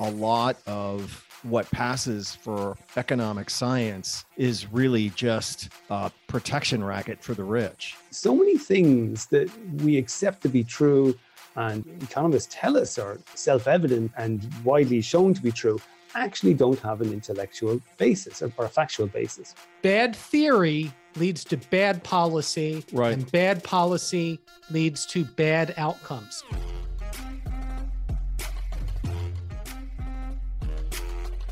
a lot of what passes for economic science is really just a protection racket for the rich. So many things that we accept to be true and economists tell us are self evident and widely shown to be true actually don't have an intellectual basis or, a factual basis. Bad theory leads to bad policy, right. and bad policy leads to bad outcomes.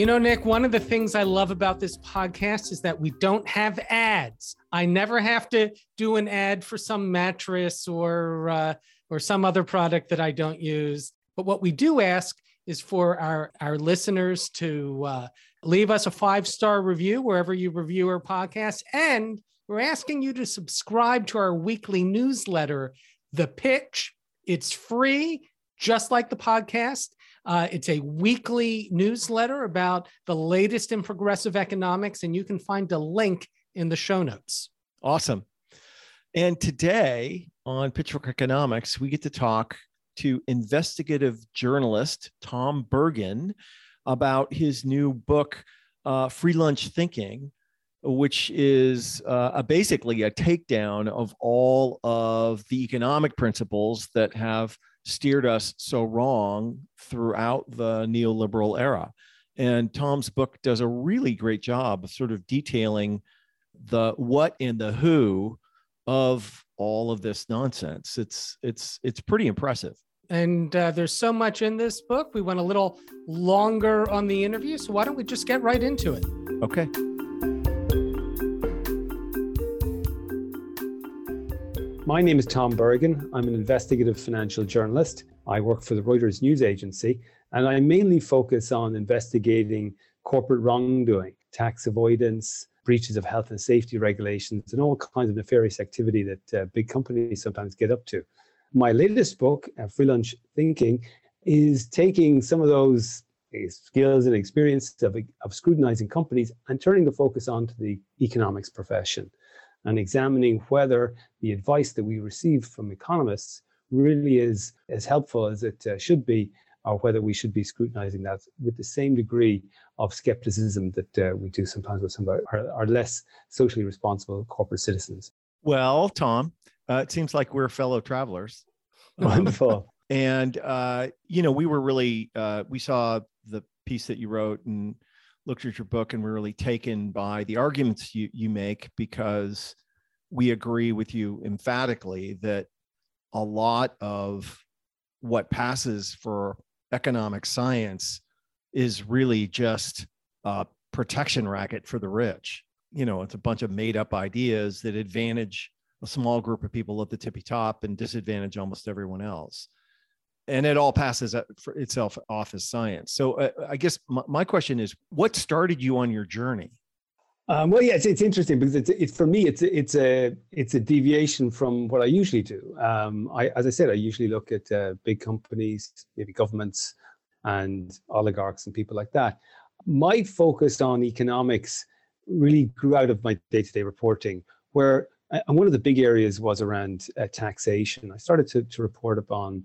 You know, Nick, one of the things I love about this podcast is that we don't have ads. I never have to do an ad for some mattress or uh, or some other product that I don't use. But what we do ask is for our our listeners to uh, leave us a five star review wherever you review our podcast, and we're asking you to subscribe to our weekly newsletter, The Pitch. It's free, just like the podcast. Uh, it's a weekly newsletter about the latest in progressive economics, and you can find a link in the show notes. Awesome. And today on Pitchfork Economics, we get to talk to investigative journalist Tom Bergin about his new book, uh, Free Lunch Thinking, which is uh, a basically a takedown of all of the economic principles that have steered us so wrong throughout the neoliberal era. And Tom's book does a really great job of sort of detailing the what and the who of all of this nonsense. It's it's it's pretty impressive. And uh, there's so much in this book. We went a little longer on the interview, so why don't we just get right into it? Okay. My name is Tom Bergin. I'm an investigative financial journalist. I work for the Reuters news agency, and I mainly focus on investigating corporate wrongdoing, tax avoidance, breaches of health and safety regulations, and all kinds of nefarious activity that uh, big companies sometimes get up to. My latest book, uh, Free Lunch Thinking, is taking some of those uh, skills and experience of, of scrutinizing companies and turning the focus onto the economics profession and examining whether the advice that we receive from economists really is as helpful as it uh, should be, or whether we should be scrutinizing that with the same degree of skepticism that uh, we do sometimes with some of our, our, less socially responsible corporate citizens. Well, Tom, uh, it seems like we're fellow travelers. Wonderful. and, uh, you know, we were really, uh, we saw the piece that you wrote and looked at your book and we're really taken by the arguments you, you make because we agree with you emphatically that a lot of what passes for economic science is really just a protection racket for the rich. You know, it's a bunch of made up ideas that advantage a small group of people at the tippy top and disadvantage almost everyone else and it all passes for itself off as science. So uh, I guess my, my, question is, what started you on your journey? Um, well, yeah, it's, it's interesting because it's, it's for me, it's it's a it's a deviation from what I usually do. Um, I, as I said, I usually look at uh, big companies, maybe governments, and oligarchs and people like that. My focus on economics really grew out of my day-to-day reporting, where uh, and one of the big areas was around uh, taxation. I started to, to report upon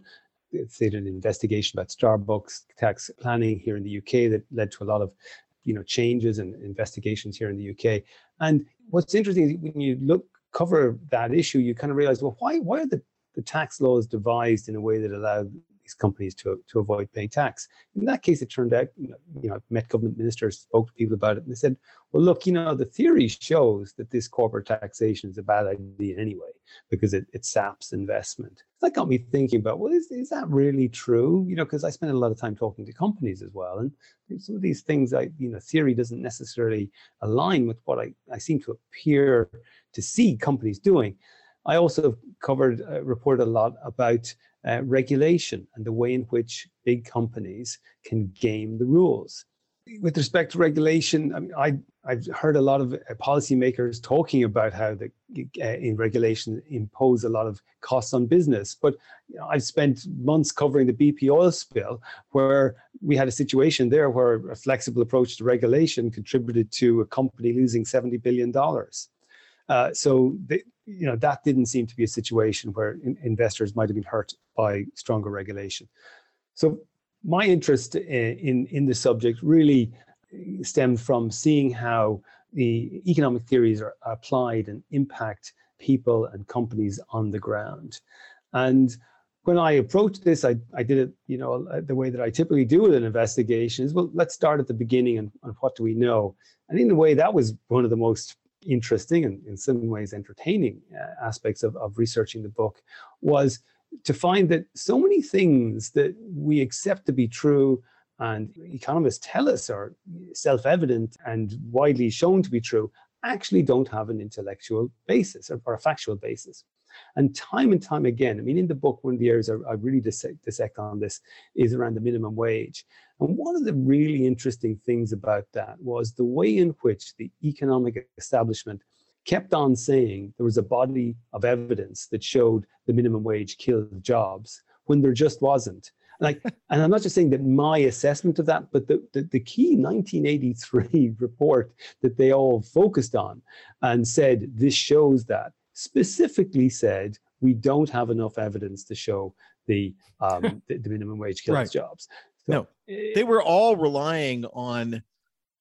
did an investigation about Starbucks tax planning here in the UK that led to a lot of you know changes and investigations here in the UK. And what's interesting is when you look cover that issue, you kind of realize, well, why why are the, the tax laws devised in a way that allow these companies to, to avoid paying tax. In that case, it turned out, you know, you know, met government ministers, spoke to people about it, and they said, well, look, you know, the theory shows that this corporate taxation is a bad idea anyway, because it, it saps investment. That got me thinking about, well, is, is that really true? You know, because I spend a lot of time talking to companies as well. And some of these things, I, you know, theory doesn't necessarily align with what I, I seem to appear to see companies doing. I also covered, uh, reported a lot about uh, regulation and the way in which big companies can game the rules. with respect to regulation, I mean, I I've heard a lot of uh, policymakers talking about how the uh, in regulation impose a lot of costs on business. But you know, I've spent months covering the BP oil spill, where we had a situation there where a flexible approach to regulation contributed to a company losing seventy billion dollars. Uh, so you know that didn't seem to be a situation where in, investors might have been hurt by stronger regulation. So my interest in in the subject really stemmed from seeing how the economic theories are applied and impact people and companies on the ground. And when I approached this, I, I did it, you know, the way that I typically do with an investigation is, well, let's start at the beginning and, and what do we know? And in a way, that was one of the most interesting and in some ways entertaining uh, aspects of, of researching the book was to find that so many things that we accept to be true and economists tell us are self-evident and widely shown to be true actually don't have an intellectual basis or, or a factual basis. And time and time again, I mean, in the book, one of the areas I, I really dissect, dissect on this is around the minimum wage. And one of the really interesting things about that was the way in which the economic establishment kept on saying there was a body of evidence that showed the minimum wage killed jobs when there just wasn't. Like, and I'm not just saying that my assessment of that, but the, the, the, key 1983 report that they all focused on and said this shows that specifically said we don't have enough evidence to show the um, the, the, minimum wage kills right. jobs. So, no, they were all relying on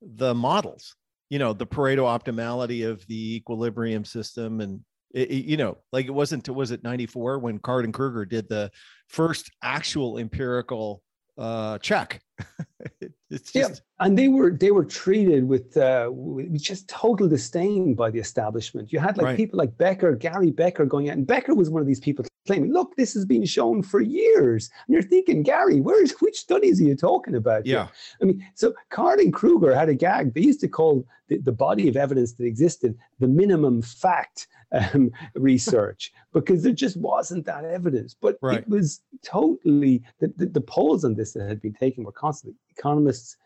the models. You know, the Pareto optimality of the equilibrium system and it, it, you know, like it wasn't was it 94 when Card and Krueger did the first actual empirical uh check. it's just yeah. and they were they were treated with uh with just total disdain by the establishment. You had like right. people like Becker, Gary Becker going out, and Becker was one of these people claiming, look, this has been shown for years. And you're thinking, Gary, where's which studies are you talking about? Yeah. Here? I mean, so Card and Krueger had a gag. They used to call the, the body of evidence that existed the minimum fact um, research because there just wasn't that evidence. But right. it was totally the, the, the polls on this that had been taken were constantly economists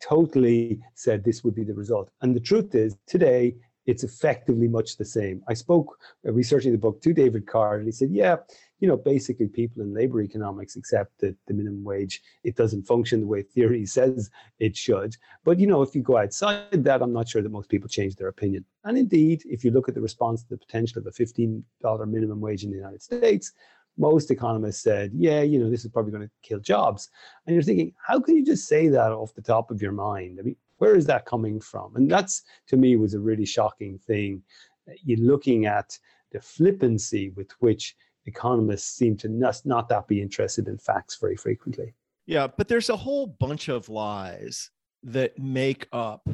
totally said this would be the result. And the truth is, today it's effectively much the same. I spoke uh, researching the book to David Card, and he said, "Yeah, you know, basically people in labor economics accept that the minimum wage it doesn't function the way theory says it should. But you know, if you go outside that, I'm not sure that most people change their opinion. And indeed, if you look at the response to the potential of a $15 minimum wage in the United States, most economists said, yeah, you know, this is probably going to kill jobs. And you're thinking, how can you just say that off the top of your mind? I mean, where is that coming from? And that's, to me, was a really shocking thing. You're looking at the flippancy with which economists seem to not, not that be interested in facts very frequently. Yeah, but there's a whole bunch of lies that make up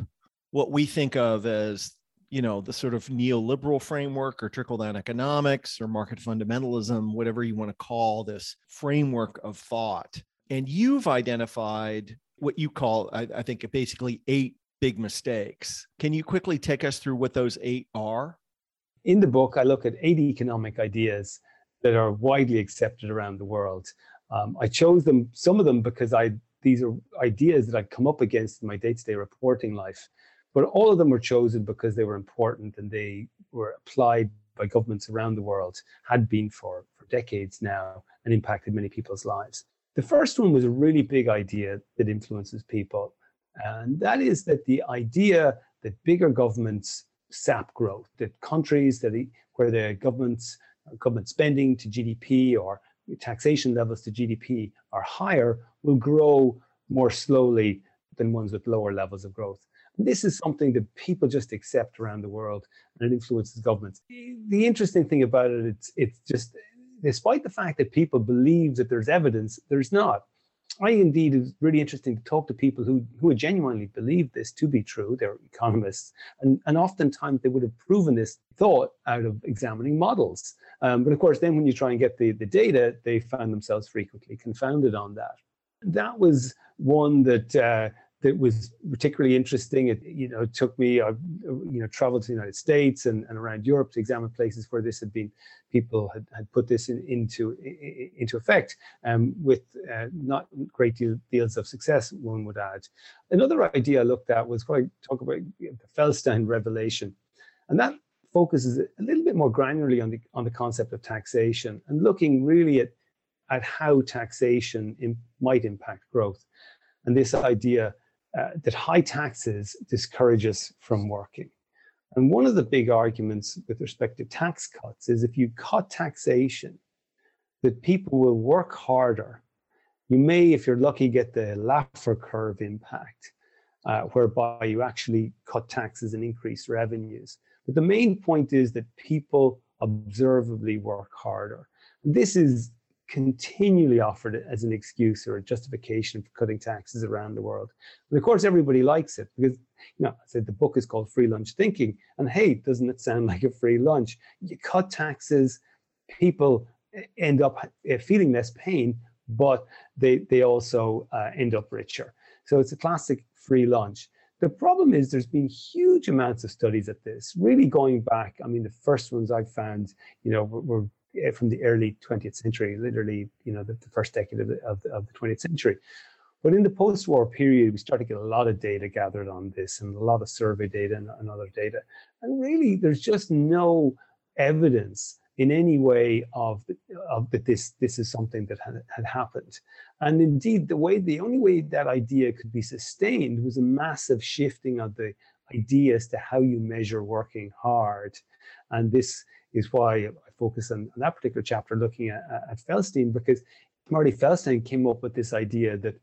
what we think of as you know the sort of neoliberal framework or trickle down economics or market fundamentalism whatever you want to call this framework of thought and you've identified what you call I, I think basically eight big mistakes can you quickly take us through what those eight are in the book i look at eight economic ideas that are widely accepted around the world. Um, I chose them, some of them, because I these are ideas that I'd come up against in my day-to-day reporting life. But all of them were chosen because they were important and they were applied by governments around the world, had been for, for decades now, and impacted many people's lives. The first one was a really big idea that influences people, and that is that the idea that bigger governments sap growth, that countries that where the governments government spending to GDP or taxation levels to GDP are higher will grow more slowly than ones with lower levels of growth. And this is something that people just accept around the world and it influences governments. The interesting thing about it, it's, it's just, despite the fact that people believe that there's evidence, there's not. I indeed is really interesting to talk to people who who genuinely believe this to be true. They're economists, and and oftentimes they would have proven this thought out of examining models. Um, but of course, then when you try and get the the data, they found themselves frequently confounded on that. That was one that uh, that was particularly interesting. It you know took me I you know traveled to the United States and, and around Europe to examine places where this had been people had, had put this in, into into effect um, with uh, not great deal, deals of success. One would add. Another idea I looked at was what I talk about the Feldstein revelation, and that focuses a little bit more granularly on the on the concept of taxation and looking really at at how taxation in, might impact growth and this idea uh, that high taxes discourage us from working. And one of the big arguments with respect to tax cuts is if you cut taxation, that people will work harder. You may, if you're lucky, get the Laffer curve impact, uh, whereby you actually cut taxes and increase revenues. But the main point is that people observably work harder. This is continually offered as an excuse or a justification for cutting taxes around the world. And of course, everybody likes it because, you know, I said the book is called Free Lunch Thinking. And hey, doesn't it sound like a free lunch? You cut taxes, people end up eh, feeling less pain, but they, they also uh, end up richer. So it's a classic free lunch. The problem is there's been huge amounts of studies at this, really going back. I mean, the first ones I found, you know, were, Eh, from the early 20th century, literally, you know, the, the first decade of the, of the, of the 20th century. But in the post-war period, we started to get a lot of data gathered on this and a lot of survey data and, and other data. And really, there's just no evidence in any way of, of that this this is something that had, had happened. And indeed, the way the only way that idea could be sustained was a massive shifting of the ideas to how you measure working hard. And this is why I focus on, on that particular chapter looking at, at Feldstein, because Marty Feldstein came up with this idea that,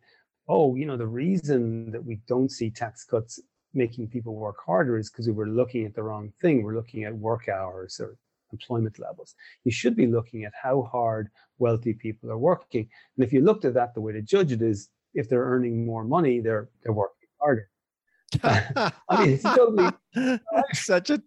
oh, you know, the reason that we don't see tax cuts making people work harder is because we were looking at the wrong thing. We're looking at work hours or employment levels. You should be looking at how hard wealthy people are working. And if you looked at that, the way to judge it is if they're earning more money, they're they're working harder. I mean, it's totally such a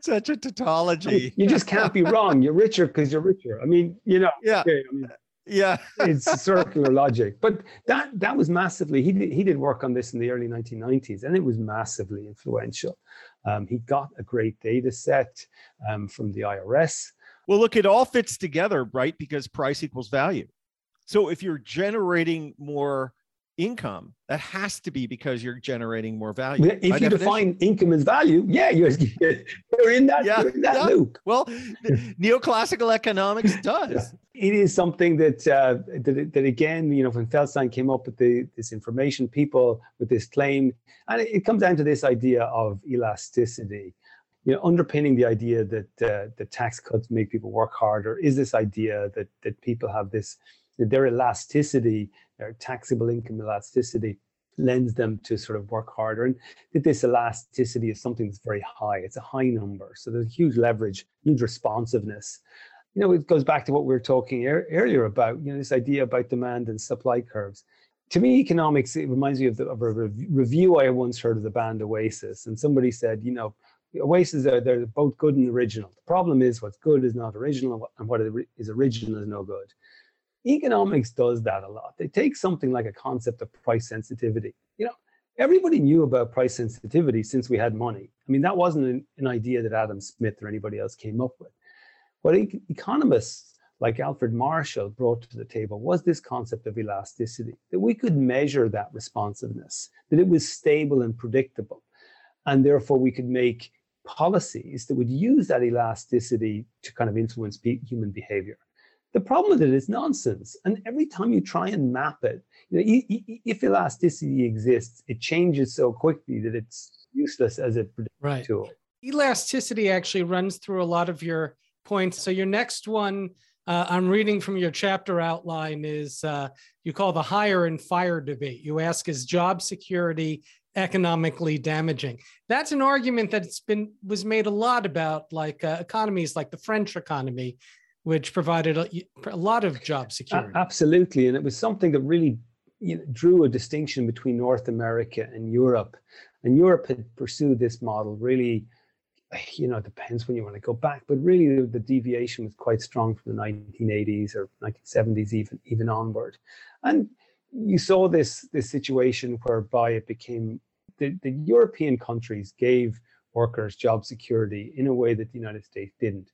such a tautology. You just can't be wrong. You're richer because you're richer. I mean, you know. Yeah. I mean, yeah. it's circular logic. But that that was massively. He did, he did work on this in the early 1990s, and it was massively influential. Um, he got a great data set um, from the IRS. Well, look, it all fits together, right? Because price equals value. So if you're generating more income. That has to be because you're generating more value. If you definition. define income as value, yeah, you're, you're in that, yeah, in that yeah. loop. Well, neoclassical economics does. It is something that, uh, that, that again, you know, when Feldstein came up with the, this information, people with this claim, and it, it comes down to this idea of elasticity you know, underpinning the idea that uh, the tax cuts make people work harder is this idea that that people have this their elasticity their taxable income elasticity lends them to sort of work harder. And this elasticity is something that's very high. It's a high number. So there's huge leverage, huge responsiveness. You know, it goes back to what we were talking er- earlier about, you know, this idea about demand and supply curves. To me, economics, it reminds me of, the, of a review I once heard of the band Oasis. And somebody said, you know, Oasis are they're both good and original. The problem is what's good is not original, and what is original is no good. Economics does that a lot. They take something like a concept of price sensitivity. You know, everybody knew about price sensitivity since we had money. I mean, that wasn't an, an idea that Adam Smith or anybody else came up with. What e- economists like Alfred Marshall brought to the table was this concept of elasticity, that we could measure that responsiveness, that it was stable and predictable. And therefore, we could make policies that would use that elasticity to kind of influence pe- human behavior. The problem with it is nonsense. And every time you try and map it, you know, if elasticity exists, it changes so quickly that it's useless as a right. tool. Elasticity actually runs through a lot of your points. So your next one uh, I'm reading from your chapter outline is uh, you call the hire and fire debate. You ask, is job security economically damaging? That's an argument that's been was made a lot about, like uh, economies like the French economy, which provided a, a lot of job security. Absolutely, and it was something that really you know, drew a distinction between North America and Europe. And Europe had pursued this model really, you know, it depends when you want to go back, but really the, the deviation was quite strong from the 1980s or 1970s, even even onward. And you saw this this situation whereby it became the, the European countries gave workers job security in a way that the United States didn't.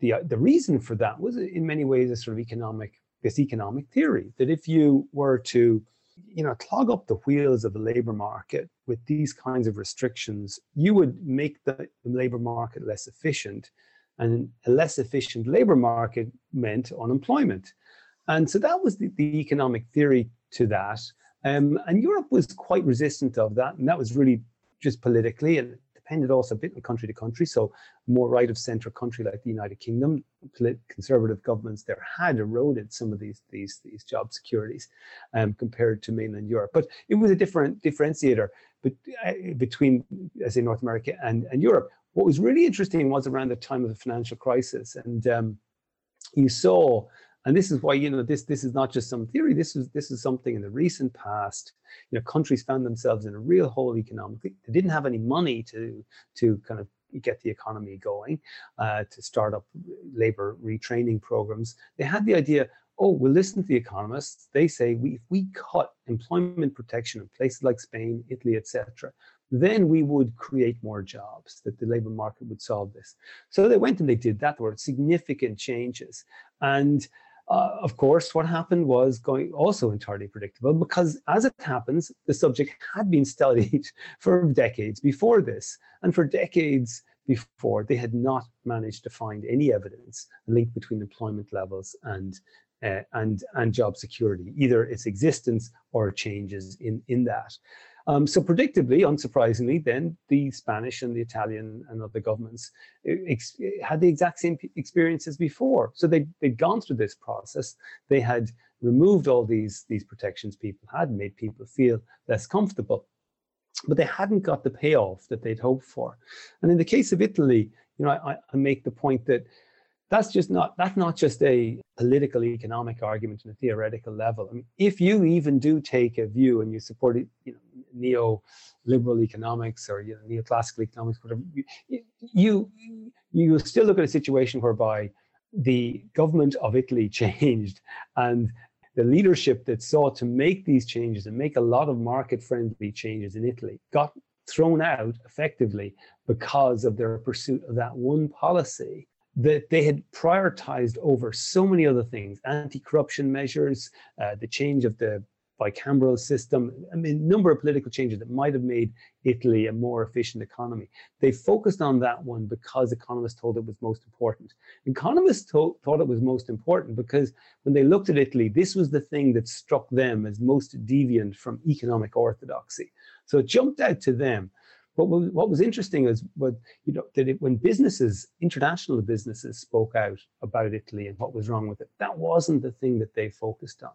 The, the reason for that was in many ways a sort of economic this economic theory that if you were to you know clog up the wheels of the labor market with these kinds of restrictions you would make the, the labor market less efficient and a less efficient labor market meant unemployment. And so that was the, the economic theory to that. Um, and europe was quite resistant of that and that was really just politically and depended also a bit on country to country. So more right of centre country like the United Kingdom, conservative governments there had eroded some of these these these job securities um, compared to mainland Europe. But it was a different differentiator uh, between, I say, North America and, and Europe. What was really interesting was around the time of the financial crisis, and um, you saw and this is why you know this this is not just some theory. This is this is something in the recent past you know countries found themselves in a real hole economically. They didn't have any money to to kind of get the economy going uh, to start up labor retraining programs. They had the idea oh we'll listen to the economists. They say we, if we cut employment protection in places like spain italy etc then we would create more jobs that the labor market would solve this. So they went and they did that. There were significant changes. And uh, of course, what happened was going also entirely predictable because, as it happens, the subject had been studied for decades before this, and for decades before, they had not managed to find any evidence link between employment levels and uh, and and job security, either its existence or changes in in that. Um, so predictably, unsurprisingly, then the Spanish and the Italian and other governments had the exact same experiences before. So they, they'd gone through this process. They had removed all these, these protections people had, made people feel less comfortable. But they hadn't got the payoff that they'd hoped for. And in the case of Italy, you know, I, I make the point that that's just not that's not just a political economic argument on a theoretical level. I mean, if you even do take a view and you support you know, neo-liberal economics or you know, neoclassical economics, whatever, you, you you still look at a situation whereby the government of Italy changed and the leadership that sought to make these changes and make a lot of market-friendly changes in Italy got thrown out effectively because of their pursuit of that one policy that they had prioritized over so many other things anti-corruption measures uh, the change of the bicameral system i mean a number of political changes that might have made italy a more efficient economy. They focused on that one because economists told it was most important. Economists to- thought it was most important because when they looked at italy this was the thing that struck them as most deviant from economic orthodoxy. So it jumped out to them what was, what was interesting is what you know that it, when businesses, international businesses, spoke out about Italy and what was wrong with it, that wasn't the thing that they focused on.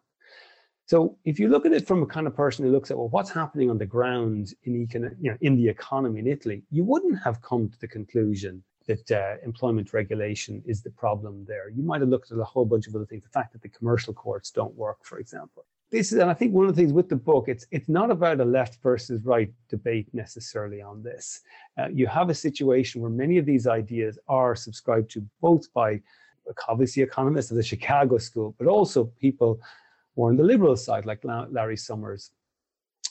So if you look at it from a kind of person who looks at well, what's happening on the ground in econ- you know, in the economy in Italy, you wouldn't have come to the conclusion that uh, employment regulation is the problem there. You might have looked at a whole bunch of other things. The fact that the commercial courts don't work, for example this is, and I think one of the things with the book, it's it's not about a left versus right debate necessarily on this. Uh, you have a situation where many of these ideas are subscribed to both by obviously economists of the Chicago School, but also people more on the liberal side, like Larry Summers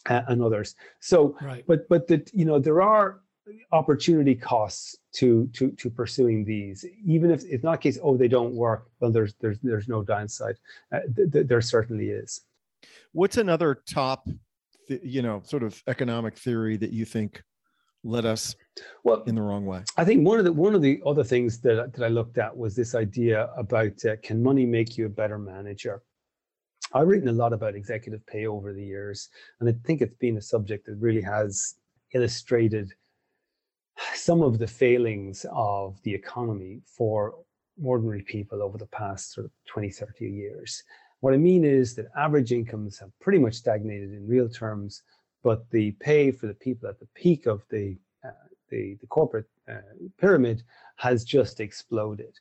uh, and others. So, right. but but that you know there are opportunity costs to to to pursuing these even if it's not a case oh they don't work well there's there's there's no downside uh, th- th- there certainly is What's another top, you know, sort of economic theory that you think led us well in the wrong way? I think one of the one of the other things that that I looked at was this idea about uh, can money make you a better manager? I've written a lot about executive pay over the years, and I think it's been a subject that really has illustrated some of the failings of the economy for ordinary people over the past sort of 20, 30 years. What I mean is that average incomes have pretty much stagnated in real terms, but the pay for the people at the peak of the uh, the, the, corporate uh, pyramid has just exploded.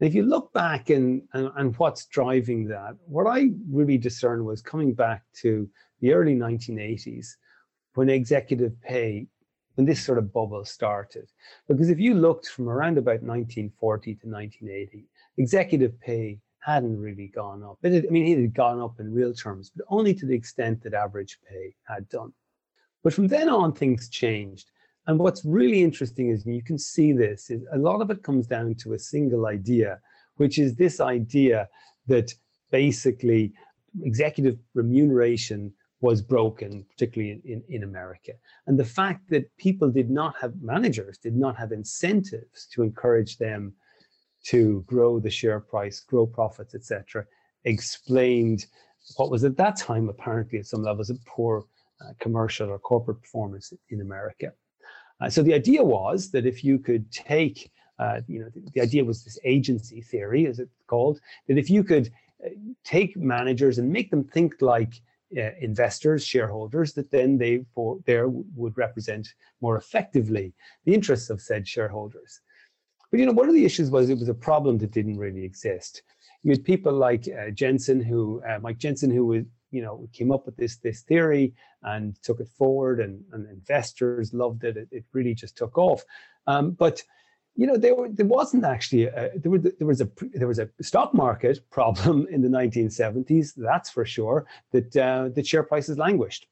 And if you look back and, and, and what's driving that, what I really discerned was coming back to the early 1980s when executive pay, when this sort of bubble started. Because if you looked from around about 1940 to 1980, executive pay hadn't really gone up. It, I mean, it had gone up in real terms, but only to the extent that average pay had done. But from then on, things changed. And what's really interesting is you can see this is a lot of it comes down to a single idea, which is this idea that basically executive remuneration was broken, particularly in, in, in, America. And the fact that people did not have managers, did not have incentives to encourage them to grow the share price, grow profits, etc., explained what was at that time apparently at some levels a poor uh, commercial or corporate performance in America. Uh, so the idea was that if you could take, uh, you know, the, the, idea was this agency theory, as it's called, that if you could uh, take managers and make them think like uh, investors, shareholders, that then they for there would represent more effectively the interests of said shareholders. But you know, one of the issues was it was a problem that didn't really exist. You had people like uh, Jensen, who uh, Mike Jensen, who was you know came up with this this theory and took it forward, and, and investors loved it. it. it. really just took off. Um, but you know, there, were, there wasn't actually a, there, were, there was a there was a stock market problem in the 1970s. That's for sure. That uh, the share prices languished.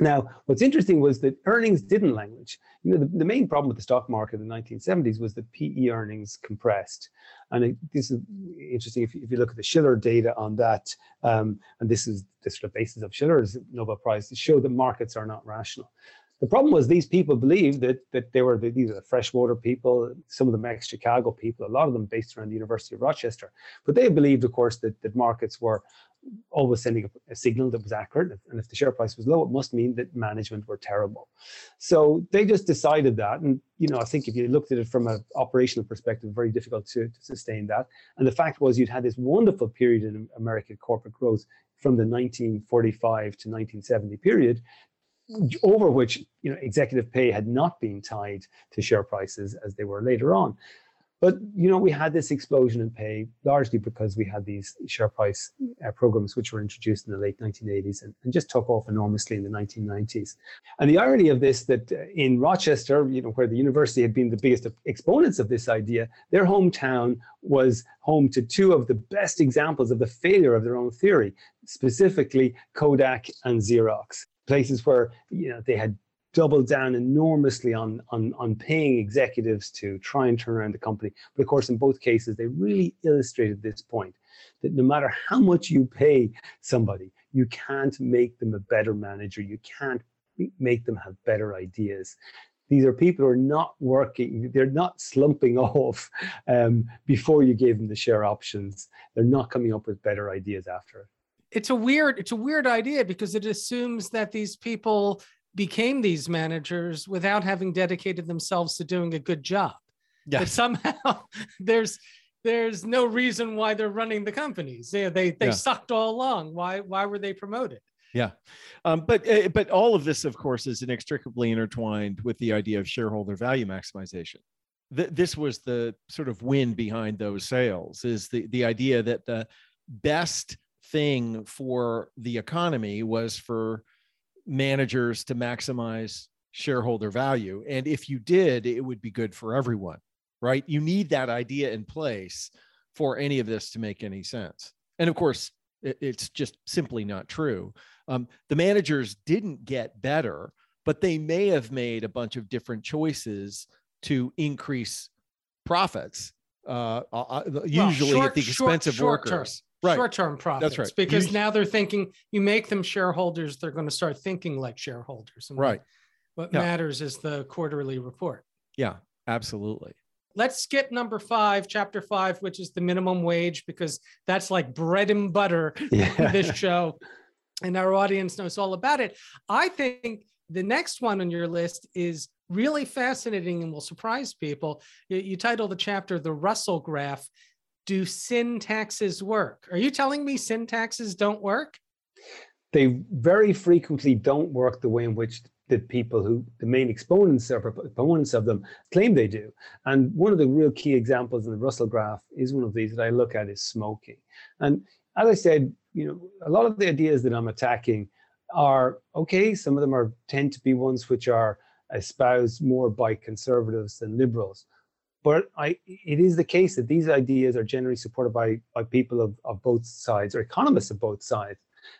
Now, what's interesting was that earnings didn't languish. You know, the, the, main problem with the stock market in the 1970s was that PE earnings compressed. And it, this is interesting if you, if you, look at the Shiller data on that, um, and this is the sort of basis of Shiller's Nobel Prize to show that markets are not rational. The problem was these people believed that that they were the, these are the freshwater people, some of them ex-Chicago people, a lot of them based around the University of Rochester. But they believed, of course, that, that markets were always sending a, a, signal that was accurate. And if the share price was low, it must mean that management were terrible. So they just decided that. And, you know, I think if you looked at it from an operational perspective, very difficult to, to sustain that. And the fact was you'd had this wonderful period in American corporate growth from the 1945 to 1970 period over which you know executive pay had not been tied to share prices as they were later on. But you know we had this explosion in pay largely because we had these share price uh, programs which were introduced in the late 1980s and, and, just took off enormously in the 1990s. And the irony of this that uh, in Rochester, you know where the university had been the biggest exponents of this idea, their hometown was home to two of the best examples of the failure of their own theory, specifically Kodak and Xerox places where you know they had doubled down enormously on, on, on paying executives to try and turn around the company. But of course, in both cases, they really illustrated this point that no matter how much you pay somebody, you can't make them a better manager. You can't make them have better ideas. These are people who are not working, they're not slumping off um, before you gave them the share options. They're not coming up with better ideas after it it's a weird it's a weird idea because it assumes that these people became these managers without having dedicated themselves to doing a good job. Yeah. But somehow there's there's no reason why they're running the companies. They they, they yeah. sucked all along. Why why were they promoted? Yeah, um, but eh, but all of this, of course, is inextricably intertwined with the idea of shareholder value maximization. Th- this was the sort of win behind those sales. Is the the idea that the best thing for the economy was for managers to maximize shareholder value. And if you did, it would be good for everyone, right? You need that idea in place for any of this to make any sense. And of course, it's just simply not true. Um, the managers didn't get better, but they may have made a bunch of different choices to increase profits, uh, uh, usually well, short, at the expense short, of workers. Term right. short-term profits. That's right. Because you, now they're thinking you make them shareholders, they're going to start thinking like shareholders. And right. What yeah. matters is the quarterly report. Yeah, absolutely. Let's skip number five, chapter five, which is the minimum wage, because that's like bread and butter yeah. this show. And our audience knows all about it. I think the next one on your list is really fascinating and will surprise people. You, you title the chapter The Russell Graph do sin taxes work? Are you telling me sin taxes don't work? They very frequently don't work the way in which the people who the main exponents or proponents of them claim they do. And one of the real key examples in the Russell graph is one of these that I look at is smoking. And as I said, you know, a lot of the ideas that I'm attacking are okay. Some of them are tend to be ones which are espoused more by conservatives than liberals. But I, it is the case that these ideas are generally supported by, by people of, of both sides or economists of both sides.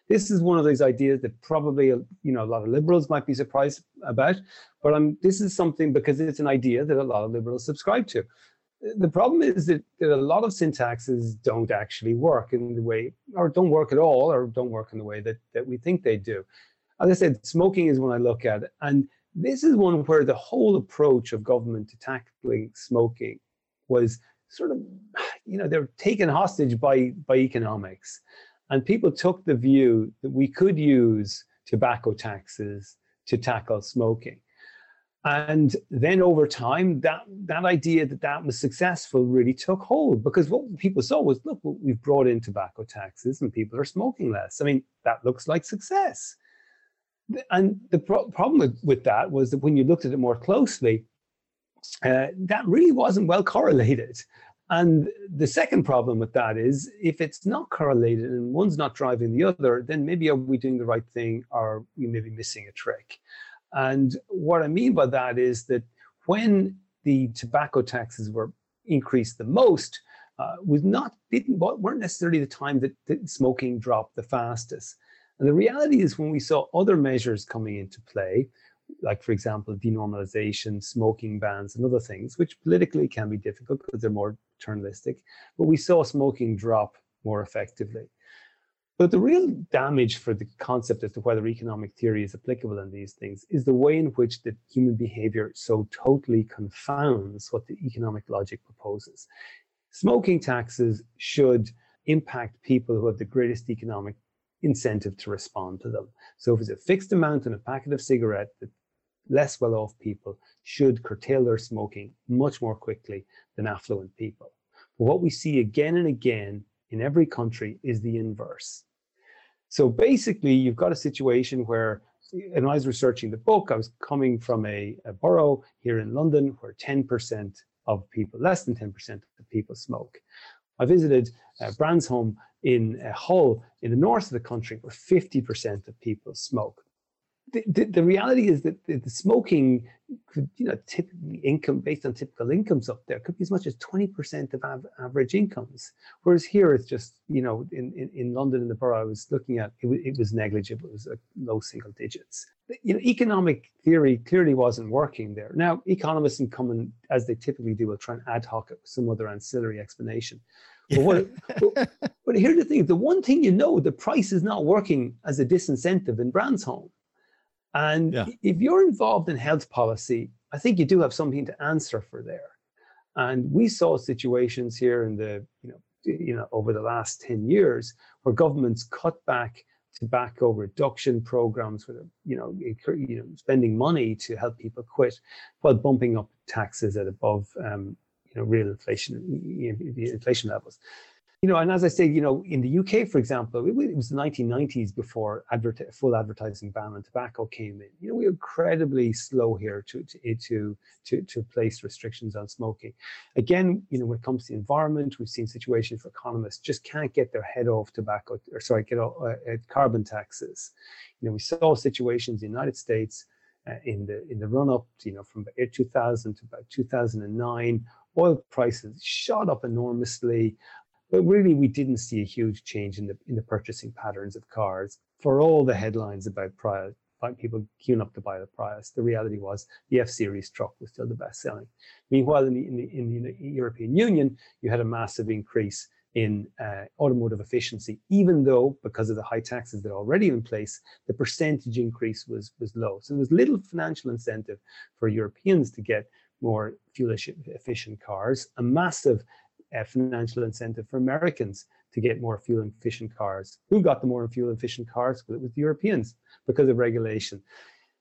This is one of those ideas that probably you know a lot of liberals might be surprised about, but I'm, this is something because it's an idea that a lot of liberals subscribe to. The problem is that, that a lot of sin taxes don't actually work in the way, or don't work at all, or don't work in the way that, that we think they do. As I said, smoking is one I look at, and this is one where the whole approach of government to tackling smoking was sort of, you know, they're taken hostage by, by economics. And people took the view that we could use tobacco taxes to tackle smoking. And then over time, that, that idea that that was successful really took hold because what people saw was look, we've brought in tobacco taxes and people are smoking less. I mean, that looks like success and the pro- problem with, with, that was that when you looked at it more closely, uh, that really wasn't well correlated. And the second problem with that is if it's not correlated and one's not driving the other, then maybe are we doing the right thing or we may be missing a trick. And what I mean by that is that when the tobacco taxes were increased the most, uh, was not didn't weren't necessarily the time that, that smoking dropped the fastest. And the reality is when we saw other measures coming into play, like for example, denormalization, smoking bans, and other things, which politically can be difficult because they're more paternalistic, but we saw smoking drop more effectively. But the real damage for the concept as to whether economic theory is applicable in these things is the way in which the human behavior so totally confounds what the economic logic proposes. Smoking taxes should impact people who have the greatest economic incentive to respond to them. So if it's a fixed amount in a packet of cigarette, the less well-off people should curtail their smoking much more quickly than affluent people. But what we see again and again in every country is the inverse. So basically, you've got a situation where, and I was researching the book, I was coming from a, a borough here in London where 10% of people, less than 10% of the people smoke. I visited uh, Bransholme in uh, Hull in the north of the country where 50% of people smoke. The, the, the reality is that the, the, smoking could, you know, typically income based on typical incomes up there could be as much as 20% of av- average incomes. Whereas here it's just, you know, in, in, in London in the borough I was looking at, it, it was negligible. It was like low single digits. You know, economic theory clearly wasn't working there. Now, economists in common, as they typically do, will try and ad hoc it with some other ancillary explanation. But, what, but, but here's the thing: the one thing you know, the price is not working as a disincentive in Bransholme. And yeah. if you're involved in health policy, I think you do have something to answer for there. And we saw situations here in the, you know, you know, over the last 10 years where governments cut back tobacco reduction programs where you know, you know, spending money to help people quit while bumping up taxes at above um, you know, real inflation, the inflation levels. You know, and as I say, you know, in the UK, for example, it, was the 1990s before full advertising ban on tobacco came in. You know, we were incredibly slow here to, to to to to place restrictions on smoking. Again, you know, when it comes to the environment, we've seen situations where economists just can't get their head off tobacco, or sorry, get off, uh, carbon taxes. You know, we saw situations in the United States uh, in the in the run up, you know, from 2000 to about 2009 oil prices shot up enormously, but really we didn't see a huge change in the in the purchasing patterns of cars. For all the headlines about Prius, people queuing up to buy the Prius, the reality was the F Series truck was still the best selling. Meanwhile, in the, in the, in the European Union, you had a massive increase in uh, automotive efficiency, even though because of the high taxes that are already in place, the percentage increase was was low. So there was little financial incentive for Europeans to get more fuel efficient cars, a massive uh, financial incentive for Americans to get more fuel efficient cars. Who got the more fuel efficient cars? Well, it was the Europeans because of regulation.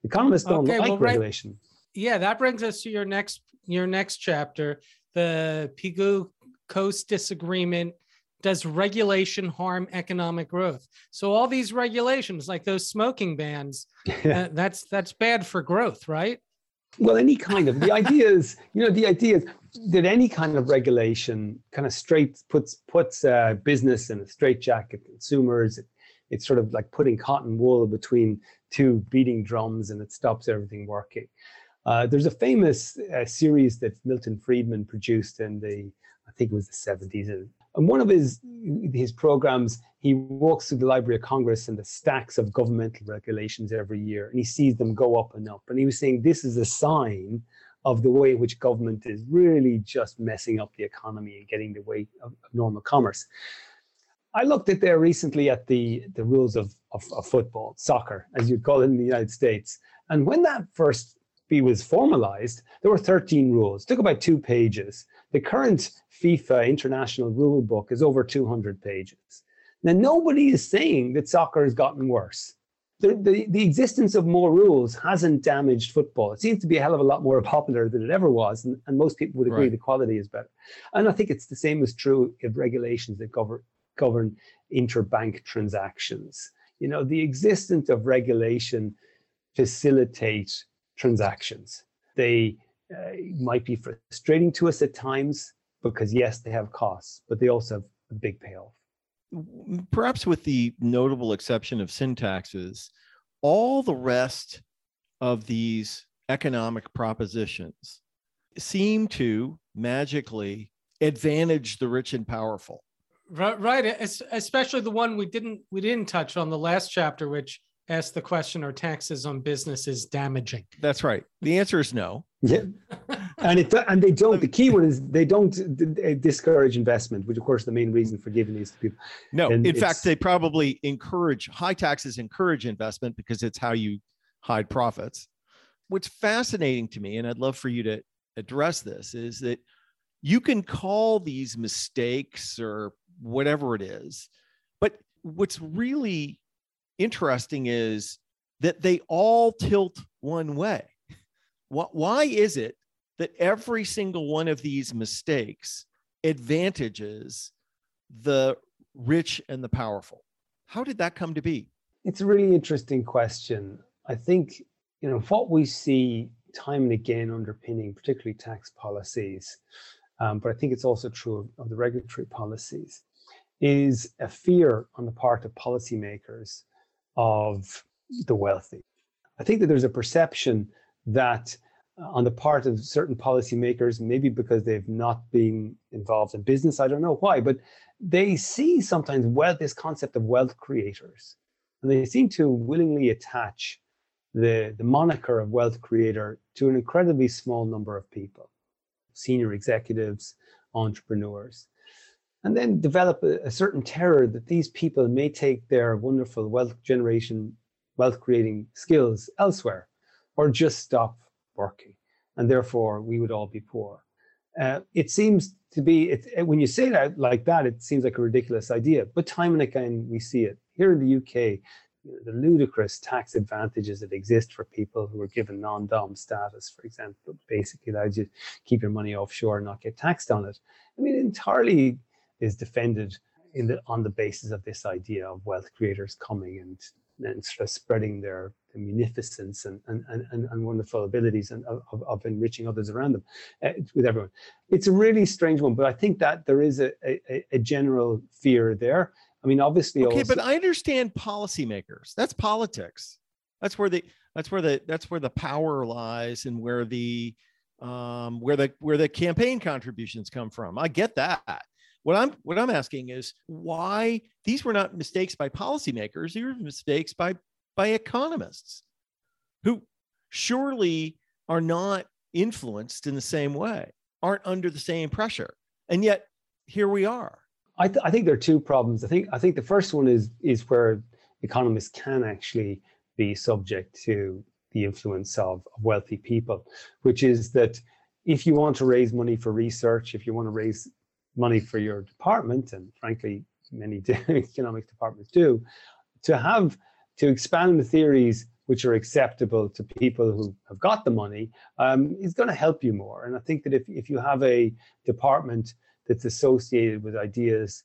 Economists don't okay, like well, regulation. Right. Yeah, that brings us to your next your next chapter, the Pigou Coase disagreement. Does regulation harm economic growth? So all these regulations, like those smoking bans, uh, that's that's bad for growth, right? Well, any kind of the idea is, you know, the idea is that any kind of regulation kind of straight puts puts uh, business in a straitjacket, consumers. It, it's sort of like putting cotton wool between two beating drums, and it stops everything working. Uh, there's a famous uh, series that Milton Friedman produced in the, I think it was the 70s. And one of his his programs, he walks through the Library of Congress and the stacks of governmental regulations every year, and he sees them go up and up. And he was saying this is a sign of the way in which government is really just messing up the economy and getting the way of, of normal commerce. I looked at there recently at the, the rules of, of, of football, soccer, as you'd call it in the United States. And when that first was formalized, there were 13 rules. It took about two pages. The current FIFA international rule book is over 200 pages. Now, nobody is saying that soccer has gotten worse. The, the, the, existence of more rules hasn't damaged football. It seems to be a hell of a lot more popular than it ever was, and, and most people would agree right. the quality is better. And I think it's the same as true of regulations that govern govern interbank transactions. You know, the existence of regulation facilitate transactions. They uh, might be frustrating to us at times because yes, they have costs, but they also have a big payoff. Perhaps with the notable exception of sin taxes, all the rest of these economic propositions seem to magically advantage the rich and powerful. Right, right. Especially the one we didn't we didn't touch on the last chapter, which asked the question: Are taxes on businesses damaging? That's right. The answer is no. Yeah, and it and they don't. The key one is they don't discourage investment, which of course the main reason for giving these to people. No, and in fact, they probably encourage high taxes encourage investment because it's how you hide profits. What's fascinating to me, and I'd love for you to address this, is that you can call these mistakes or whatever it is. But what's really interesting is that they all tilt one way. Why is it that every single one of these mistakes advantages the rich and the powerful? How did that come to be? It's a really interesting question. I think, you know, what we see time and again underpinning, particularly tax policies, um, but I think it's also true of, of the regulatory policies, is a fear on the part of policymakers of the wealthy. I think that there's a perception that uh, on the part of certain policymakers, maybe because they've not been involved in business, I don't know why, but they see sometimes wealth, this concept of wealth creators, and they seem to willingly attach the, the moniker of wealth creator to an incredibly small number of people, senior executives, entrepreneurs and then develop a, a, certain terror that these people may take their wonderful wealth generation, wealth creating skills elsewhere, or just stop working, and therefore we would all be poor. Uh, it seems to be it, when you say that like that, it seems like a ridiculous idea. But time and again, we see it here in the UK. the ludicrous tax advantages that exist for people who are given non-dom status, for example, basically allows you to keep your money offshore and not get taxed on it. I mean, entirely is defended the, on the basis of this idea of wealth creators coming and, and sort of spreading their, their munificence and, and, and, and, wonderful abilities and of, of enriching others around them uh, with everyone. It's a really strange one, but I think that there is a, a, a general fear there. I mean, obviously, okay, also, but I understand policymakers. That's politics. That's where the that's where the that's where the power lies and where the um, where the where the campaign contributions come from. I get that. What I'm what I'm asking is why these were not mistakes by policymakers; these were mistakes by by economists, who surely are not influenced in the same way, aren't under the same pressure, and yet here we are. I, th- I think there are two problems. I think I think the first one is is where economists can actually be subject to the influence of, of wealthy people, which is that if you want to raise money for research, if you want to raise money for your department, and frankly, many economics departments do, to have to expand the theories which are acceptable to people who have got the money um, is going to help you more. And I think that if, if you have a department that's associated with ideas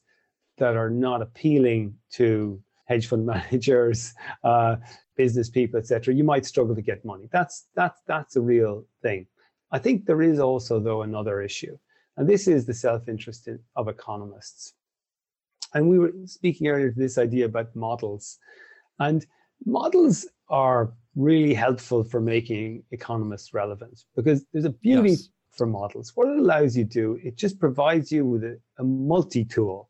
that are not appealing to hedge fund managers, uh, business people, etc., you might struggle to get money. That's that's that's a real thing. I think there is also though another issue, and this is the self-interest of economists. And we were speaking earlier to this idea about models. And models are really helpful for making economists relevant because there's a beauty yes. for models. What it allows you to do, it just provides you with a, a multi tool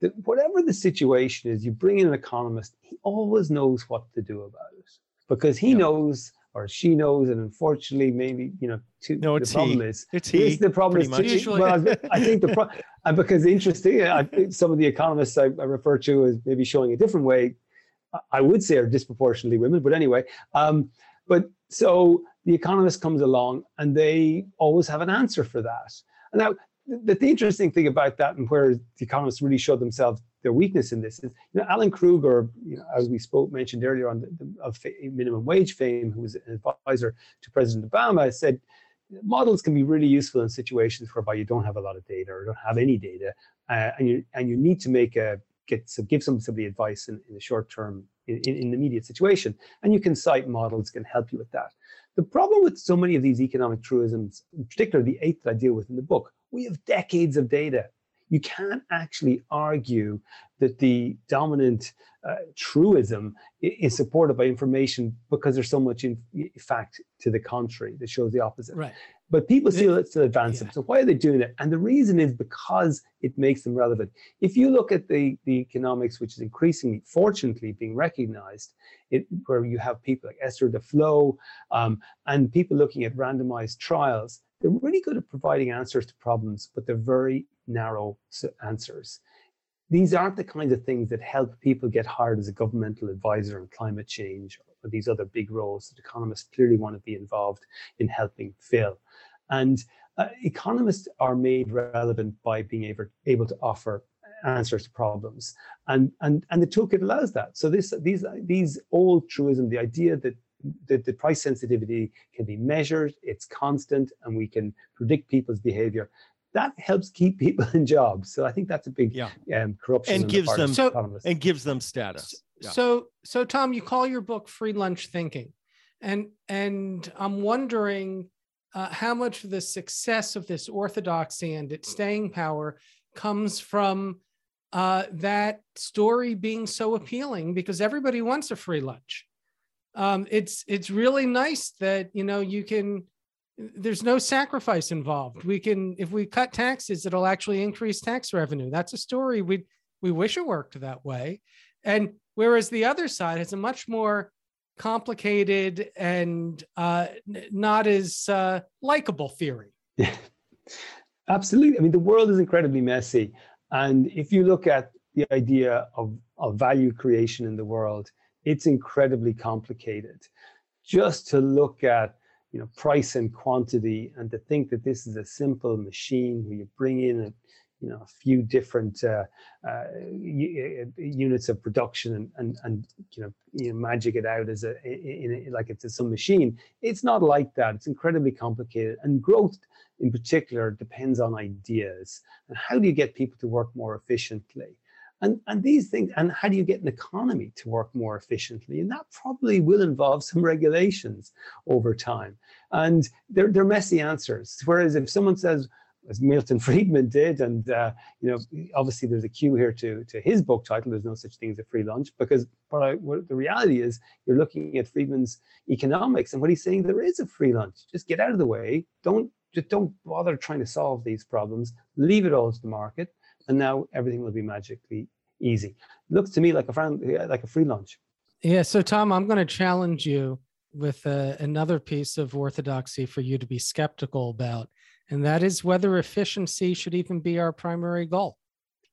that whatever the situation is, you bring in an economist, he always knows what to do about it because he yeah. knows or she knows, and unfortunately, maybe you know, to, no, it's the problem he. is it's he. The problem is too, well, I, I, think the pro- and because interesting, I, some of the economists I, I, refer to as maybe showing a different way. I would say are disproportionately women, but anyway. Um, but so the economist comes along, and they always have an answer for that. And now the, the interesting thing about that, and where the economists really show themselves their weakness in this is, you know, Alan Krueger, you know, as we spoke mentioned earlier on the, the, of minimum wage fame, who was an advisor to President Obama, said models can be really useful in situations whereby you don't have a lot of data or don't have any data, uh, and you and you need to make a get some give some somebody advice in, in the short term in, in, the immediate situation, and you can cite models can help you with that. The problem with so many of these economic truisms, in particular the eight that I deal with in the book, we have decades of data you can't actually argue that the dominant uh, truism is supported by information because there's so much in fact to the contrary that shows the opposite. Right. But people still, still advance yeah. them. So why are they doing it? And the reason is because it makes them relevant. If you look at the, the economics, which is increasingly, fortunately, being recognized, it, where you have people like Esther Duflo um, and people looking at randomized trials, they're really good at providing answers to problems, but they're very narrow answers. These aren't the kinds of things that help people get hired as a governmental advisor on climate change or these other big roles that economists clearly want to be involved in helping fill. And uh, economists are made relevant by being able, able to offer answers to problems. And, and, and the toolkit allows that. So this, these, these old truism, the idea that the, the price sensitivity can be measured, it's constant, and we can predict people's behavior that helps keep people in jobs. So I think that's a big yeah. um, corruption and gives them so, and gives them status. Yeah. So so Tom, you call your book "Free Lunch Thinking," and and I'm wondering uh, how much of the success of this orthodoxy and its staying power comes from uh, that story being so appealing because everybody wants a free lunch. Um, it's it's really nice that you know you can there's no sacrifice involved. We can, if we cut taxes, it'll actually increase tax revenue. That's a story we we wish it worked that way. And whereas the other side has a much more complicated and uh, not as uh, likable theory. Yeah, absolutely. I mean, the world is incredibly messy, and if you look at the idea of, of value creation in the world, it's incredibly complicated. Just to look at you know, price and quantity, and to think that this is a simple machine where you bring in a, you know, a few different uh, uh, units of production and, and, and you know, you know, magic it out as a, in, a, like it's some machine. It's not like that. It's incredibly complicated, and growth in particular depends on ideas. And how do you get people to work more efficiently? And, and these things, and how do you get an economy to work more efficiently? And that probably will involve some regulations over time. And they're, they're messy answers. Whereas if someone says, as Milton Friedman did, and uh, you know, obviously there's a cue here to to his book title. There's no such thing as a free lunch because what, I, what the reality is, you're looking at Friedman's economics, and what he's saying there is a free lunch. Just get out of the way. Don't just don't bother trying to solve these problems. Leave it all to the market, and now everything will be magically easy. looks to me like a friend, like a free lunch. Yeah. So Tom, I'm going to challenge you with uh, another piece of orthodoxy for you to be skeptical about, and that is whether efficiency should even be our primary goal.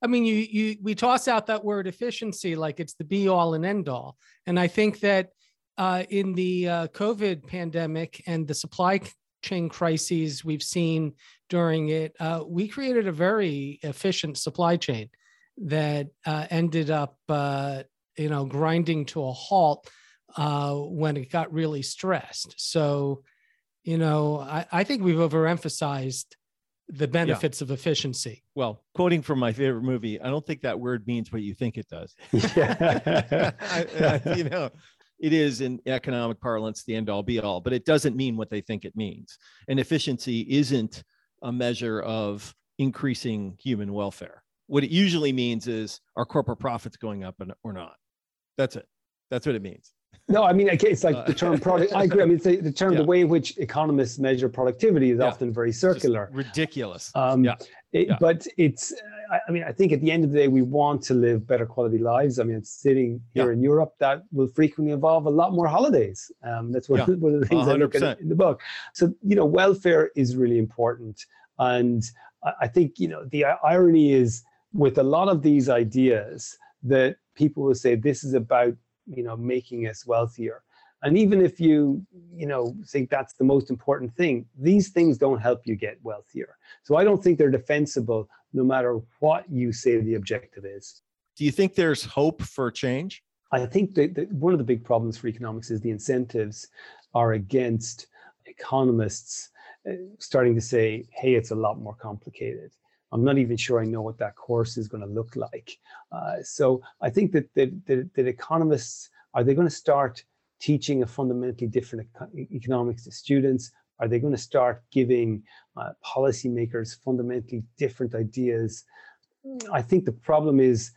I mean, you you we toss out that word efficiency like it's the be all and end all, and I think that uh, in the uh, COVID pandemic and the supply chain crises we've seen during it, uh, we created a very efficient supply chain that uh, ended up, uh, you know, grinding to a halt uh, when it got really stressed. So, you know, I, I think we've overemphasized the benefits yeah. of efficiency. Well, quoting from my favorite movie, I don't think that word means what you think it does. Yeah. I, I, you know, it is in economic parlance the end all be all, but it doesn't mean what they think it means. And efficiency isn't a measure of increasing human welfare. What it usually means is our corporate profits going up or not. That's it. That's what it means. No, I mean, it's like the term product. I agree. I mean, the, the term, yeah. the way in which economists measure productivity is yeah. often very circular. Just ridiculous. Um, yeah. It, yeah. But it's, I mean, I think at the end of the day, we want to live better quality lives. I mean, sitting here yeah. in Europe, that will frequently involve a lot more holidays. Um, that's one, yeah. one of the things 100%. I look at in the book. So, you know, welfare is really important. And I think, you know, the irony is with a lot of these ideas that people will say this is about you know making us wealthier and even if you you know think that's the most important thing these things don't help you get wealthier. So i don't think they're defensible no matter what you say the objective is. Do you think there's hope for change? I think that, that one of the big problems for economics is the incentives are against economists uh, starting to say hey it's a lot more complicated. I'm not even sure I know what that course is going to look like. Uh, so I think that, that, that, that economists, are they going to start teaching a fundamentally different economics to students? Are they going to start giving uh, policymakers fundamentally different ideas? I think the problem is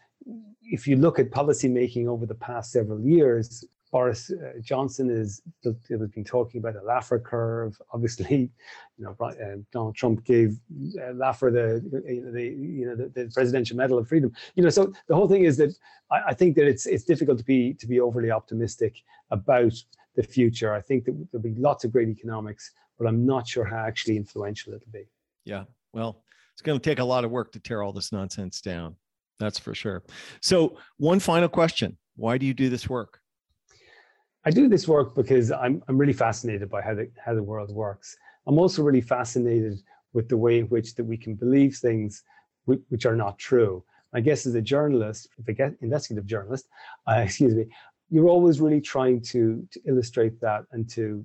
if you look at policymaking over the past several years, Boris uh, Johnson is has been talking about the Laffer curve. Obviously, you know uh, Donald Trump gave uh, Laffer the, the you know the, the, Presidential Medal of Freedom. You know, so the whole thing is that I, I, think that it's it's difficult to be to be overly optimistic about the future. I think that there'll be lots of great economics, but I'm not sure how actually influential it'll be. Yeah, well, it's going to take a lot of work to tear all this nonsense down. That's for sure. So, one final question: Why do you do this work? I do this work because I'm, I'm really fascinated by how the, how the world works. I'm also really fascinated with the way in which that we can believe things which, are not true. I guess as a journalist, if I investigative journalist, uh, excuse me, you're always really trying to, to illustrate that and to,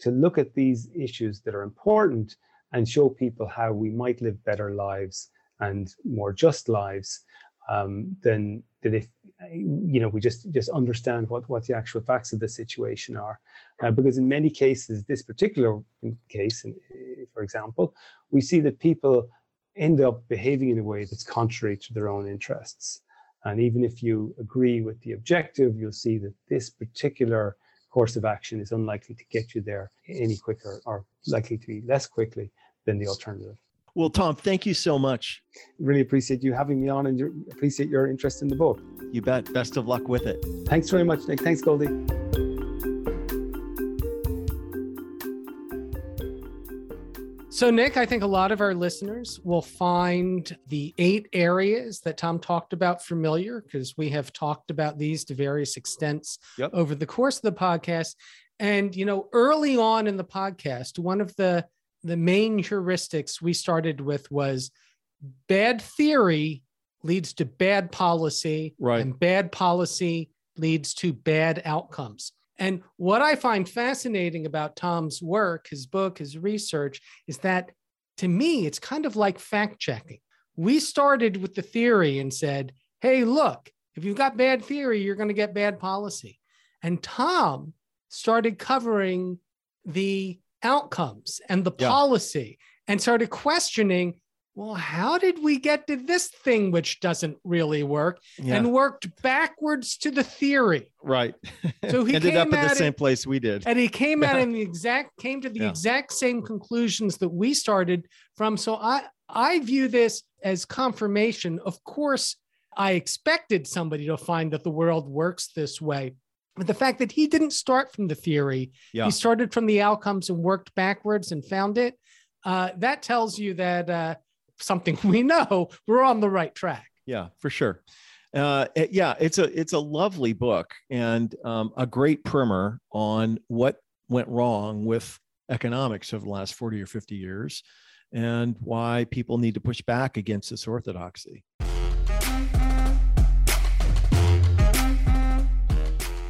to look at these issues that are important and show people how we might live better lives and more just lives um, than if you know we just just understand what what the actual facts of the situation are. Uh, because in many cases this particular case for example we see that people end up behaving in a way that's contrary to their own interests. And even if you agree with the objective you'll see that this particular course of action is unlikely to get you there any quicker or likely to be less quickly than the alternative well, Tom, thank you so much. Really appreciate you having me on and appreciate your interest in the book. You bet. Best of luck with it. Thanks very much, Nick. Thanks, Goldy. So, Nick, I think a lot of our listeners will find the eight areas that Tom talked about familiar because we have talked about these to various extents yep. over the course of the podcast. And, you know, early on in the podcast, one of the the main heuristics we started with was bad theory leads to bad policy right. and bad policy leads to bad outcomes. And what i find fascinating about tom's work his book his research is that to me it's kind of like fact checking we started with the theory and said hey look if you've got bad theory you're going to get bad policy. And tom started covering the outcomes and the yeah. policy and started questioning well, how did we get to this thing which doesn't really work? Yeah. And worked backwards to the theory. Right. So he ended up at the same place we did. And he came yeah. at in the exact came to the yeah. exact same conclusions that we started from. So I I view this as confirmation. Of course, I expected somebody to find that the world works this way. But the fact that he didn't start from the theory, yeah. he started from the outcomes and worked backwards and found it, uh, that tells you that uh, something we know we're on the right track. Yeah, for sure. Uh, yeah, it's a it's a lovely book and um, a great primer on what went wrong with economics over the last 40 or 50 years and why people need to push back against this orthodoxy.